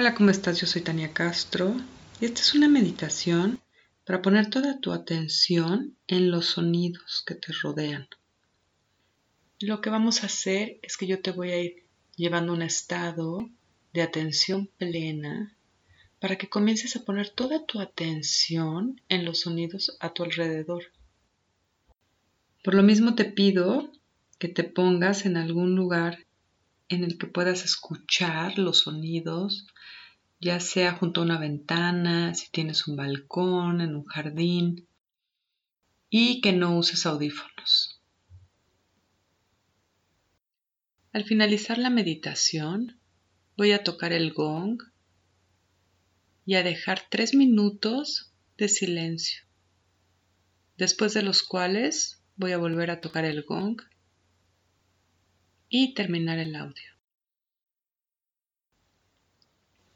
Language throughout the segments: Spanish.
Hola, ¿cómo estás? Yo soy Tania Castro y esta es una meditación para poner toda tu atención en los sonidos que te rodean. Lo que vamos a hacer es que yo te voy a ir llevando un estado de atención plena para que comiences a poner toda tu atención en los sonidos a tu alrededor. Por lo mismo te pido que te pongas en algún lugar en el que puedas escuchar los sonidos, ya sea junto a una ventana, si tienes un balcón, en un jardín, y que no uses audífonos. Al finalizar la meditación, voy a tocar el gong y a dejar tres minutos de silencio, después de los cuales voy a volver a tocar el gong y terminar el audio.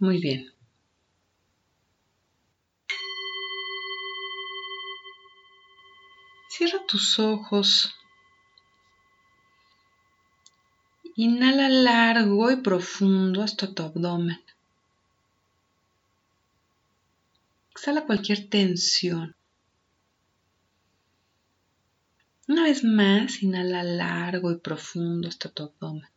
Muy bien. Cierra tus ojos. Inhala largo y profundo hasta tu abdomen. Exhala cualquier tensión. Una vez más, inhala largo y profundo hasta tu abdomen.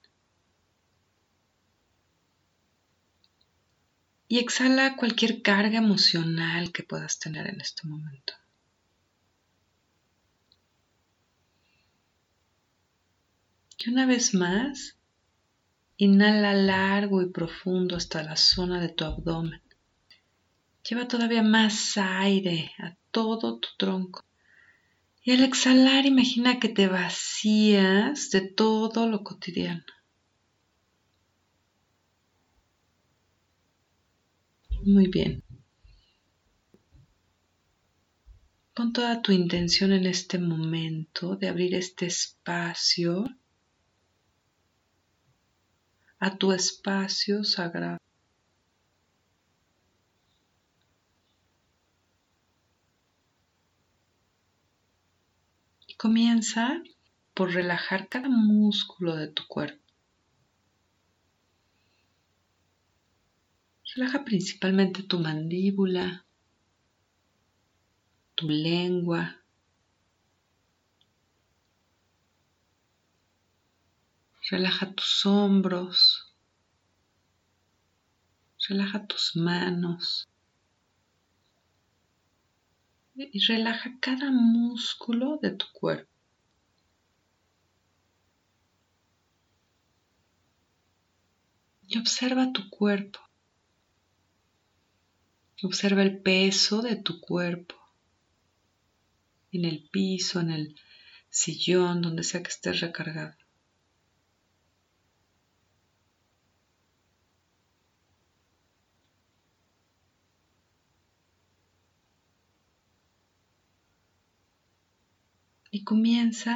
Y exhala cualquier carga emocional que puedas tener en este momento. Y una vez más, inhala largo y profundo hasta la zona de tu abdomen. Lleva todavía más aire a todo tu tronco. Y al exhalar imagina que te vacías de todo lo cotidiano. Muy bien. Pon toda tu intención en este momento de abrir este espacio a tu espacio sagrado. Comienza por relajar cada músculo de tu cuerpo. Relaja principalmente tu mandíbula, tu lengua, Relaja tus hombros, relaja tus manos, y relaja cada músculo de tu cuerpo. Y observa tu cuerpo. Observa el peso de tu cuerpo en el piso, en el sillón, donde sea que estés recargado. y comienza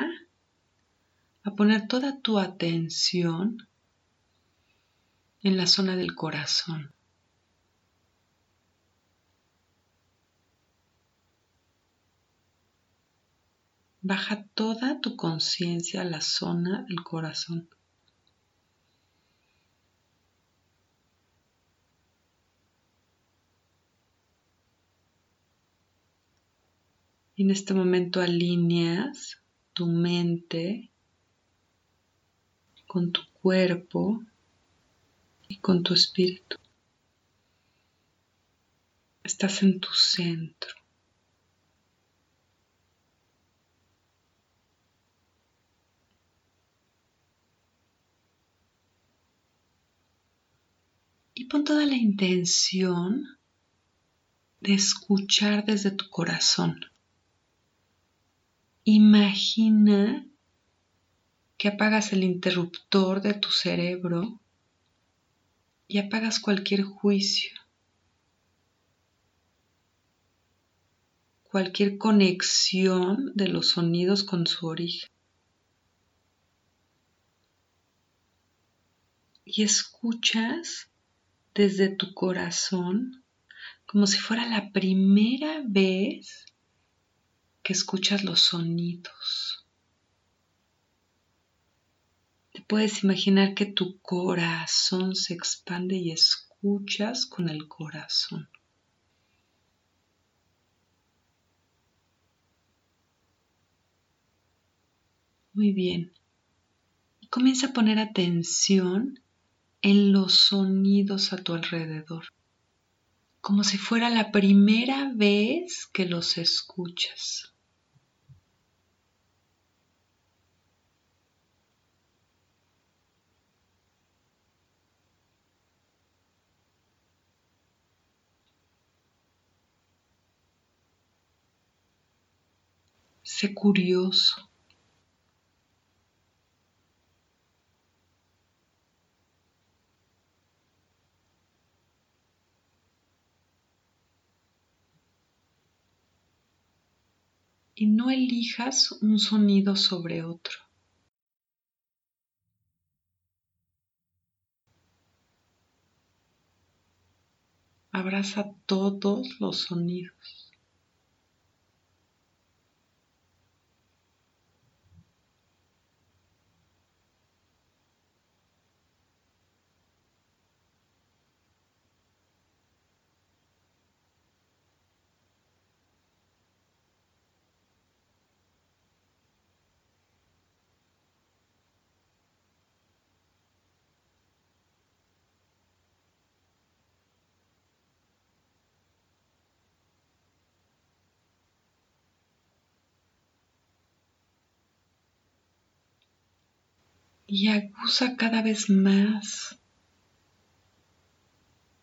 a poner toda tu atención en la zona del corazón. Baja toda tu conciencia a la zona del corazón. en este momento alineas tu mente con tu cuerpo y con tu espíritu. Estás en tu centro. Pon toda la intención de escuchar desde tu corazón. Imagina que apagas el interruptor de tu cerebro y apagas cualquier juicio, cualquier conexión de los sonidos con su origen. Y escuchas desde tu corazón como si fuera la primera vez que escuchas los sonidos. Te puedes imaginar que tu corazón se expande y escucha. escuchas con el corazón. Muy bien. Comienza a poner atención en los sonidos a tu alrededor, como si fuera la primera vez que los escuchas. Sé curioso. Y no elijas un sonido sobre otro. Abraza todos los sonidos. Y aguza cada vez más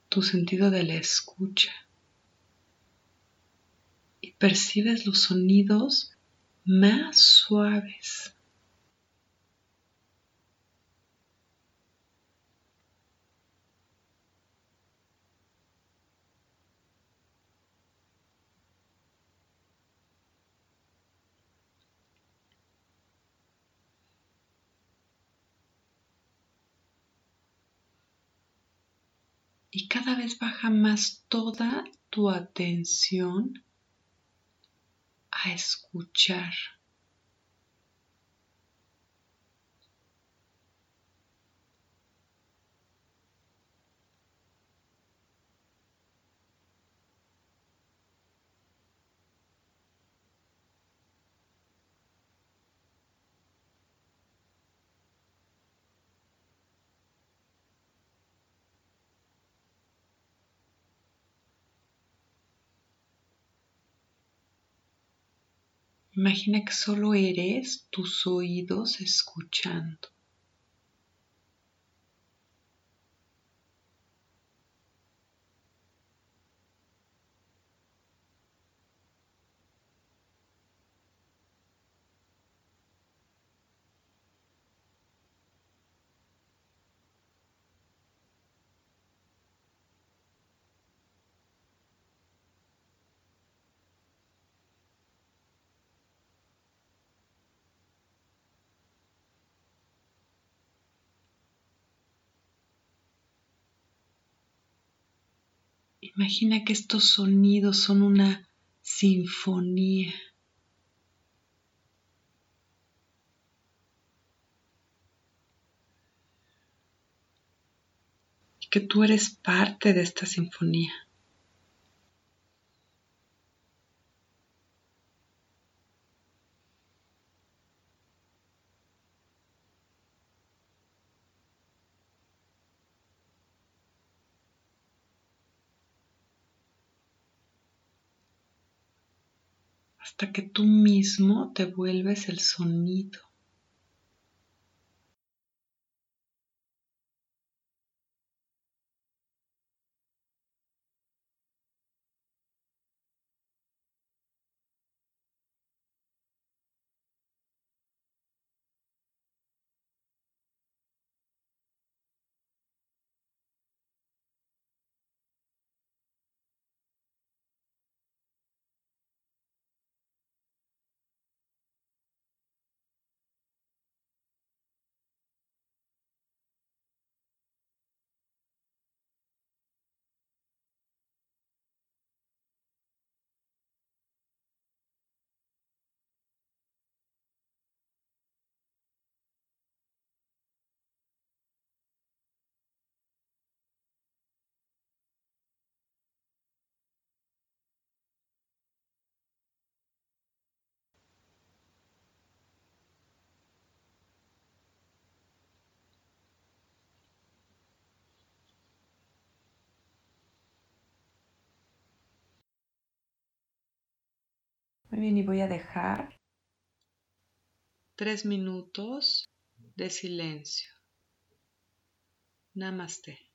tu sentido de la escucha y percibes los sonidos más suaves. Y cada vez baja más toda tu atención a escuchar. Imagina que solo eres tus oídos escuchando. Imagina que estos sonidos son una sinfonía. Y que tú eres parte de esta sinfonía. Hasta que tú mismo te vuelves el sonido. Bien, y voy a dejar tres minutos de silencio. Namaste.